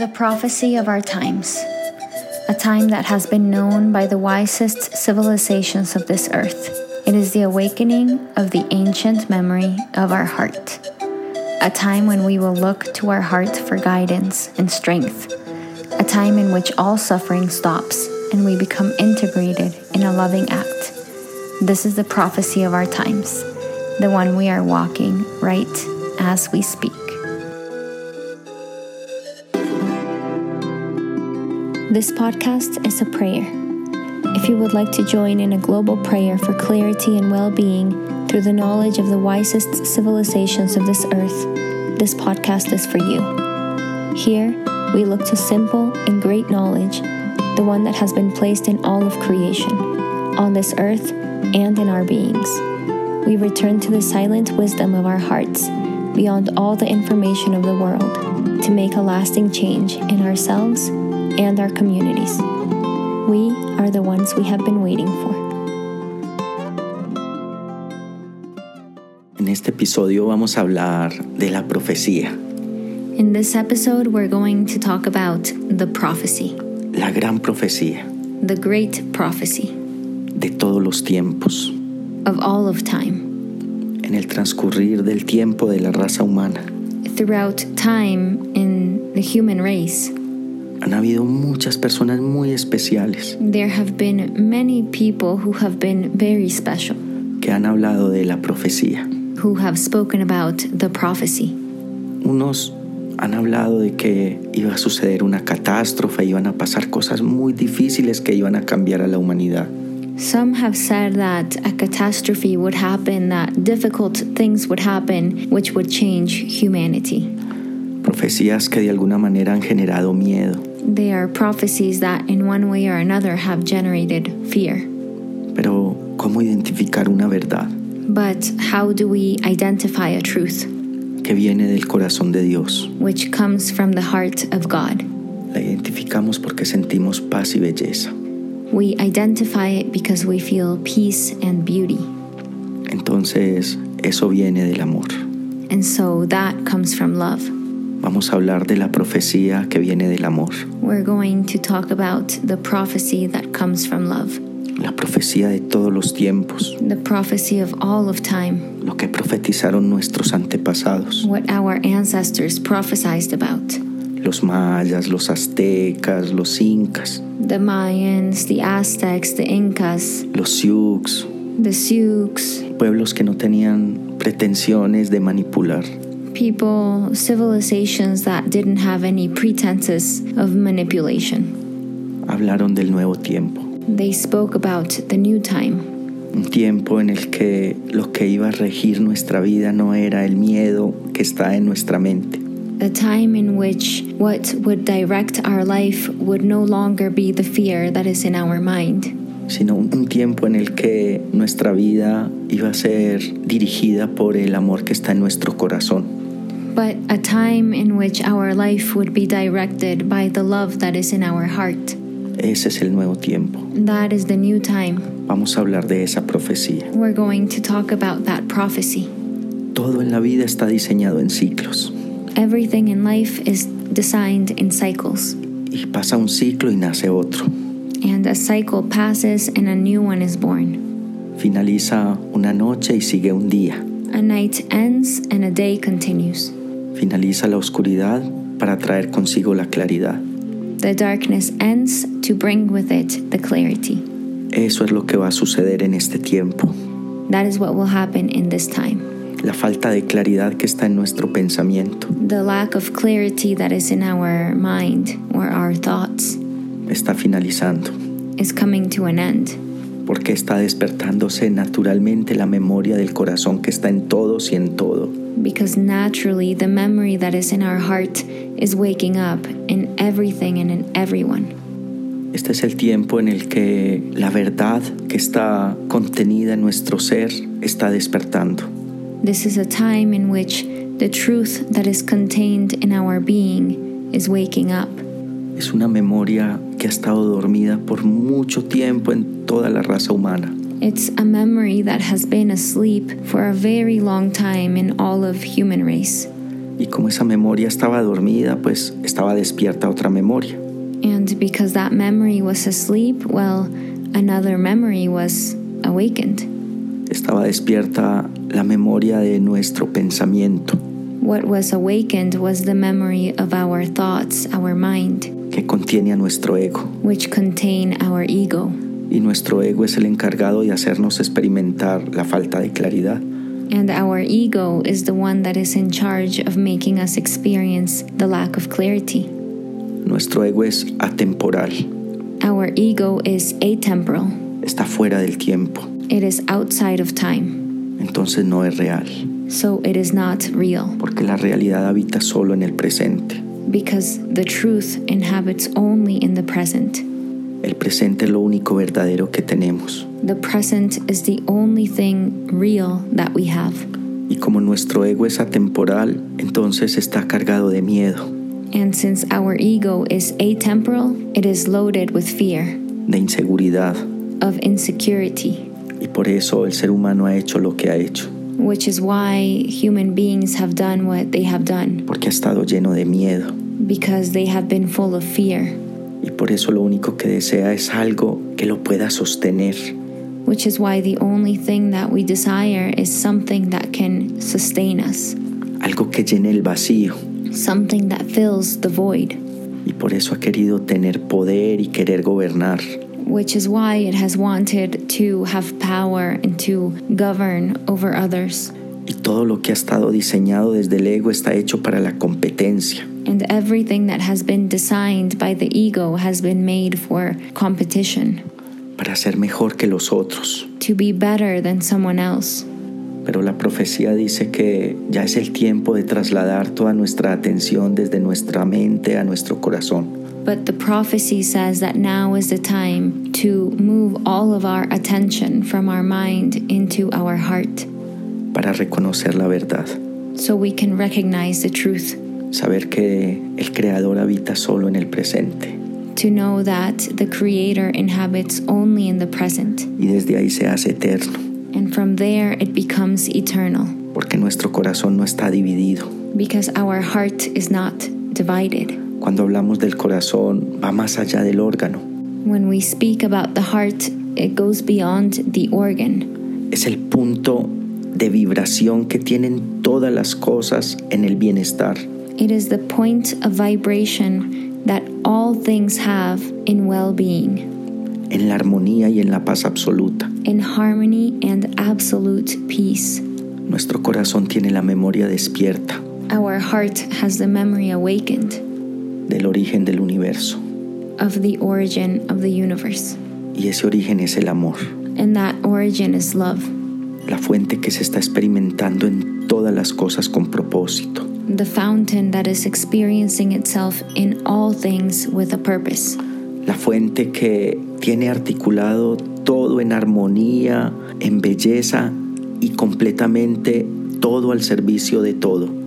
The prophecy of our times, a time that has been known by the wisest civilizations of this earth. It is the awakening of the ancient memory of our heart, a time when we will look to our heart for guidance and strength, a time in which all suffering stops and we become integrated in a loving act. This is the prophecy of our times, the one we are walking right as we speak. This podcast is a prayer. If you would like to join in a global prayer for clarity and well being through the knowledge of the wisest civilizations of this earth, this podcast is for you. Here, we look to simple and great knowledge, the one that has been placed in all of creation, on this earth and in our beings. We return to the silent wisdom of our hearts, beyond all the information of the world, to make a lasting change in ourselves and our communities. We are the ones we have been waiting for. En este episodio vamos a hablar de la profecía, In this episode, we're going to talk about the prophecy, la gran profecía the great prophecy de todos los tiempos, of all of time. en el transcurrir del tiempo de la raza humana. Throughout time in the human race, Han habido muchas personas muy especiales there have been many people who have been very special, que han hablado de la profecía. who have spoken about the prophecy. Unos han hablado de que iba a suceder una catástrofe, iban a pasar cosas muy difíciles que iban a cambiar a la humanidad. Some have said that a catastrophe would happen, that difficult things would happen, which would change humanity. Profecías que de alguna manera han generado miedo. They are prophecies that, in one way or another, have generated fear. Pero, ¿cómo identificar una verdad But how do we identify a truth que viene del corazón de Dios? which comes from the heart of God? La identificamos porque sentimos paz y belleza. We identify it because we feel peace and beauty. Entonces, eso viene del amor. And so that comes from love. Vamos a hablar de la profecía que viene del amor. We're going to talk about the prophecy that comes from love, La profecía de todos los tiempos. the prophecy of all of time, Lo que profetizaron nuestros antepasados. what our ancestors prophesied about. Los mayas, los aztecas, los incas, The Mayans, the Aztecs, the Incas, los sioux. the Sioux, Pueblos que no tenían pretensiones de manipular. People, civilizations that didn't have any pretenses of manipulation. Hablaron del nuevo tiempo. They spoke about the new time, Un tiempo en el que lo que iba a regir nuestra vida no era el miedo que está en nuestra mente, a time in which what would direct our life would no longer be the fear that is in our mind, sino un tiempo en el que nuestra vida iba a ser dirigida por el amor que está en nuestro corazón. but a time in which our life would be directed by the love that is in our heart. Ese es el nuevo tiempo. That is the new time. Vamos a hablar de esa profecía. We're going to talk about that prophecy. Todo en la vida está diseñado en ciclos Everything in life is designed in cycles, y pasa un ciclo y nace otro. And a cycle passes and a new one is born. Finaliza una noche y sigue un día. A night ends and a day continues. Finaliza la oscuridad para traer consigo la claridad. The darkness ends to bring with it the clarity. Eso es lo que va a suceder en este tiempo. That is what will happen in this time. La falta de claridad que está en nuestro pensamiento The lack of clarity that is in our mind or our thoughts está finalizando is coming to an end porque está despertándose naturalmente la memoria del corazón que está en todos y en todo. because naturally the memory that is in our heart is waking up in everything and in everyone. Este es el tiempo en el que la verdad que está contenida en nuestro ser está despertando. This is a time in which the truth that is contained in our being is waking up. Es una memoria que ha estado dormida por mucho tiempo en toda la raza humana. It's a memory that has been asleep for a very long time in all of human race. Y como esa memoria estaba dormida, pues estaba despierta otra memoria. And because that memory was asleep, well, another memory was awakened. Estaba despierta la memoria de nuestro pensamiento, What was awakened was the memory of our thoughts, our mind, que contiene a nuestro ego. which contain our ego. Y nuestro ego es el encargado de hacernos experimentar la falta de claridad. And our ego is the one that is in charge of making us experience the lack of clarity. Nuestro ego es atemporal, Our ego is atemporal, está fuera del tiempo, it is outside of time, entonces no es real, so it is not real. porque la realidad habita solo en el presente. Because the truth inhabits only in the present. El presente es lo único verdadero que tenemos. The present is the only thing real that we have. Y como nuestro ego es atemporal, entonces está cargado de miedo, And since our ego is atemporal, it is loaded with fear, de inseguridad. of insecurity, Y por eso el ser humano ha hecho lo que ha hecho, which is why human beings have done what they have done, porque ha estado lleno de miedo. because they have been full of fear, Y por eso lo único que desea es algo que lo pueda sostener, which is why the only thing that we desire is something that can sustain us, algo que llene el vacío. something that fills the void, Y por eso ha querido tener poder y querer gobernar. Which is why it has wanted to have power and to govern over others. Y todo lo que ha estado diseñado desde el ego está hecho para la competencia, And everything that has been designed by the ego has been made for competition, para ser mejor que los otros. to be better than someone else. Pero la profecía dice que ya es el tiempo de trasladar toda nuestra atención desde nuestra mente a nuestro corazón. But the prophecy says that now is the time to move all of our attention from our mind into our heart. Para reconocer la verdad, so we can recognize the truth, saber que el Creador habita solo en el presente. To know that the Creator inhabits only in the present, y desde ahí se hace eterno, and from there it becomes eternal, porque nuestro corazón no está dividido. because our heart is not divided. Cuando hablamos del corazón va más allá del órgano, When we speak about the heart, it goes beyond the organ. es el punto de vibración que tienen todas las cosas en el bienestar. It is the point of vibration that all things have in well being, en la armonía y en la paz absoluta. in harmony and absolute peace. Nuestro corazón tiene la memoria despierta Our heart has the memory awakened del origen del universo of the origin of the universe, y ese origen es el amor, and that origin is love, la fuente que se está experimentando en todas las cosas con propósito. the fountain that is experiencing itself in all things with a purpose. La fuente que tiene articulado todo en armonía, en belleza y completamente todo al servicio de todo.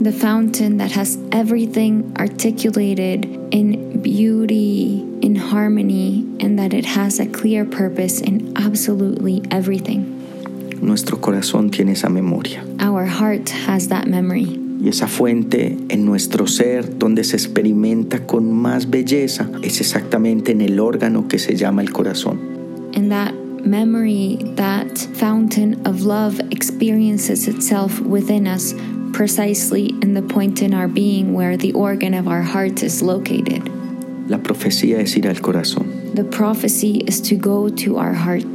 The fountain that has everything articulated in beauty, in harmony, and that it has a clear purpose in absolutely everything. Nuestro corazón tiene esa memoria. Our heart has that memory. Y esa fuente en nuestro ser donde se experimenta con más belleza es exactamente en el órgano que se llama el corazón. And that memory, that fountain of love experiences itself within us precisely in the point in our being where the organ of our heart is located. La profecía es ir al corazón, The prophecy is to go to our heart,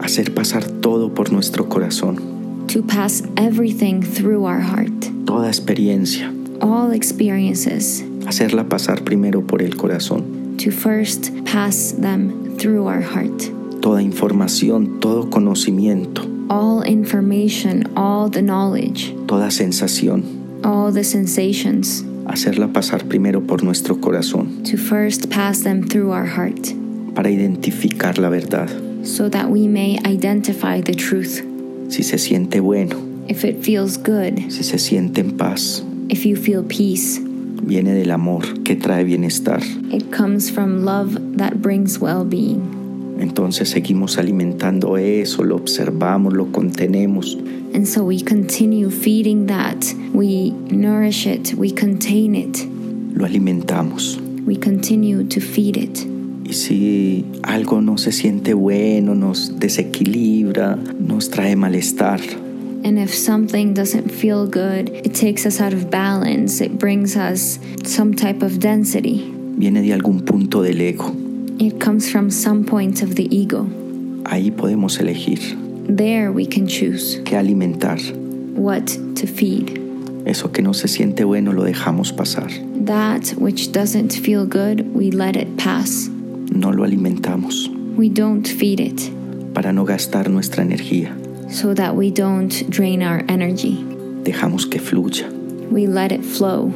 hacer pasar todo por nuestro corazón, to pass everything through our heart. toda experiencia, all experiences. Hacerla pasar primero por el corazón, to first pass them through our heart. toda información, todo conocimiento, All information, all the knowledge, toda sensación, all the sensations, hacerla pasar primero por nuestro corazón to first pass them through our heart para identificar la verdad. so that we may identify the truth. Si se siente bueno, If it feels good, si se siente en paz, if you feel peace, viene del amor que trae bienestar. it comes from love that brings well being. Entonces seguimos alimentando eso, lo observamos, lo contenemos, And so we continue feeding that. We nourish it, we contain it, lo alimentamos. we continue to feed it. Y si algo no se siente bueno, nos desequilibra, nos trae malestar, And if something doesn't feel good, it takes us out of balance, it brings us some type of density. viene de algún punto del ego. It comes from some point of the ego. Ahí podemos elegir There we can choose qué alimentar. what to feed. Eso que no se siente bueno lo dejamos pasar. That which doesn't feel good, we let it pass. No lo alimentamos We don't feed it para no gastar nuestra energía. so that we don't drain our energy. Dejamos que fluya. We let it flow.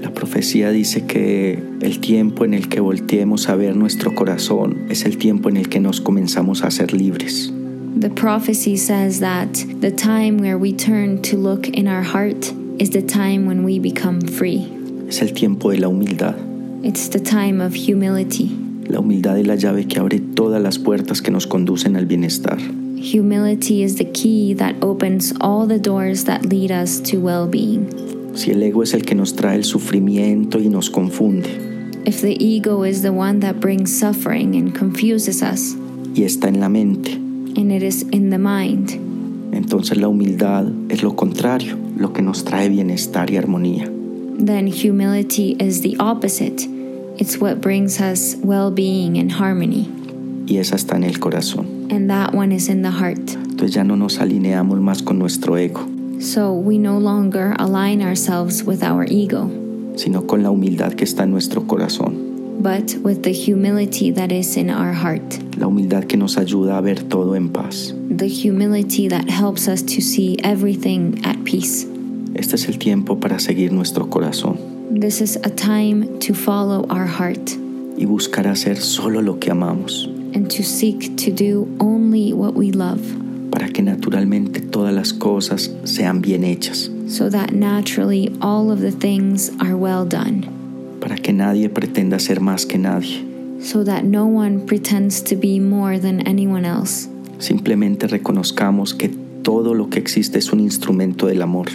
La profecía dice que el tiempo en el que volteemos a ver nuestro corazón es el tiempo en el que nos comenzamos a ser libres. The prophecy says that the time where we turn to look in our heart is the time when we become free. Es el tiempo de la humildad. It's the time of humility. La humildad es la llave que abre todas las puertas que nos conducen al bienestar. Humility is the key that opens all the doors that lead us to well being. Si el ego es el que nos trae el sufrimiento y nos confunde, If the ego is the one that brings suffering and confuses us, y está en la mente, and it is in the mind, entonces la humildad es lo contrario, lo que nos trae bienestar y armonía. then humility is the opposite. It's what brings us well being and harmony, Y esa está en el corazón. and that one is in the heart. Entonces ya no nos alineamos más con nuestro ego, So we no longer align ourselves with our ego, sino con la humildad que está en nuestro corazón. but with the humility that is in our heart. La humildad que nos ayuda a ver todo en paz. The humility that helps us to see everything at peace. Este es el tiempo para seguir nuestro corazón This is a time to follow our heart y buscar hacer solo lo que amamos, and to seek to do only what we love, para que naturalmente todas las cosas sean bien hechas, so that naturally all of the things are well done, para que nadie pretenda ser más que nadie. so that no one pretends to be more than anyone else. Simplemente reconozcamos que todo lo que existe es un instrumento del amor.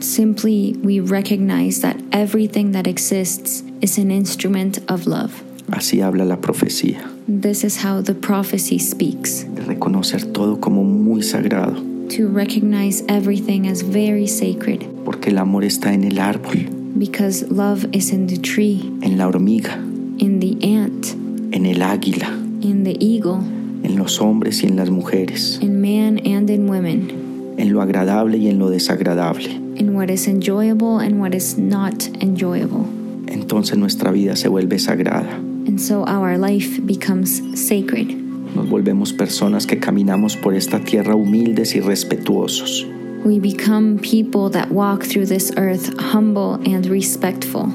Simply, we recognize that everything that exists is an instrument of love. Así habla la profecía, This is how the prophecy speaks. De reconocer todo como muy sagrado, to recognize everything as very sacred, porque el amor está en el árbol, because love is in the tree, en la hormiga, in the ant, en el águila, in the eagle, en los hombres y en las mujeres, in man and in women, en lo agradable y en lo desagradable. in what is enjoyable and what is not enjoyable. Entonces nuestra vida se vuelve sagrada. And so our life becomes sacred. Nos volvemos personas que caminamos por esta tierra humildes y respetuosos. We become people that walk through this earth humble and respectful.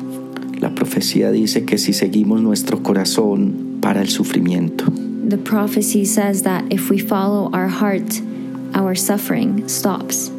La profecía dice que si seguimos nuestro corazón para el sufrimiento, The prophecy says that if we follow our heart, our suffering stops.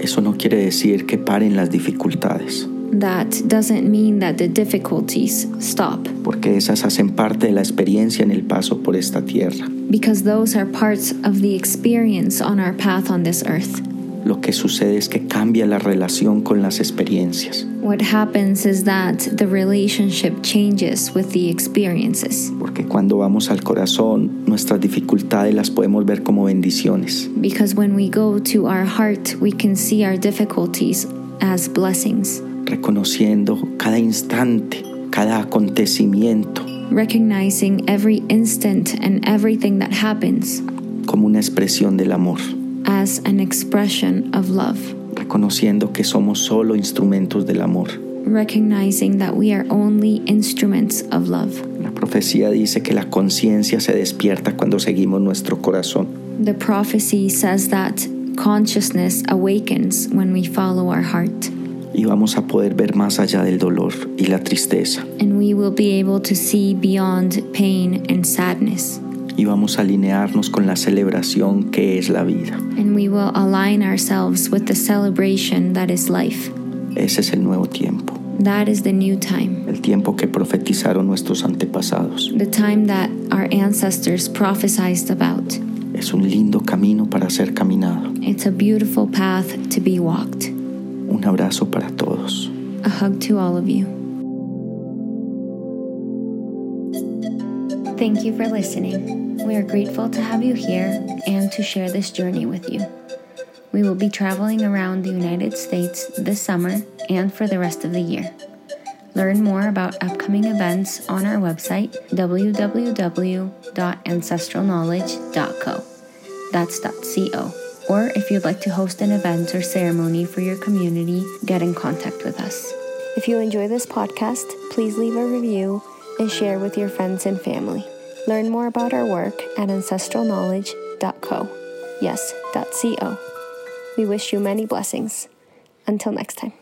eso no quiere decir que paren las dificultades, That doesn't mean that the difficulties stop, porque esas hacen parte de la experiencia en el paso por esta tierra. because those are parts of the experience on our path on this earth. Lo que sucede es que cambia la relación con las experiencias, What happens is that the relationship changes with the experiences, porque cuando vamos al corazón, nuestras dificultades las podemos ver como bendiciones. because when we go to our heart, we can see our difficulties as blessings, reconociendo cada instante, cada acontecimiento recognizing every instant and everything that happens como una expresión del amor, as an expression of love, reconociendo que somos solo instrumentos del amor. recognizing that we are only instruments of love. La profecía dice que la conciencia se despierta cuando seguimos nuestro corazón. The prophecy says that consciousness awakens when we follow our heart, y vamos a poder ver más allá del dolor y la tristeza and we will be able to see beyond pain and sadness, y vamos a alinearnos con la celebración que es la vida. and we will align ourselves with the celebration that is life. Ese es el nuevo tiempo, That is the new time, el tiempo que profetizaron nuestros antepasados. the time that our ancestors prophesied about. Es un lindo camino para ser caminado. It's a beautiful path to be walked. Un abrazo para todos. A hug to all of you. Thank you for listening. We are grateful to have you here and to share this journey with you. We will be traveling around the United States this summer and for the rest of the year. Learn more about upcoming events on our website, www.ancestralknowledge.co. That's .co. Or if you'd like to host an event or ceremony for your community, get in contact with us. If you enjoy this podcast, please leave a review and share with your friends and family. Learn more about our work at ancestralknowledge.co. Yes, .co. We wish you many blessings. Until next time.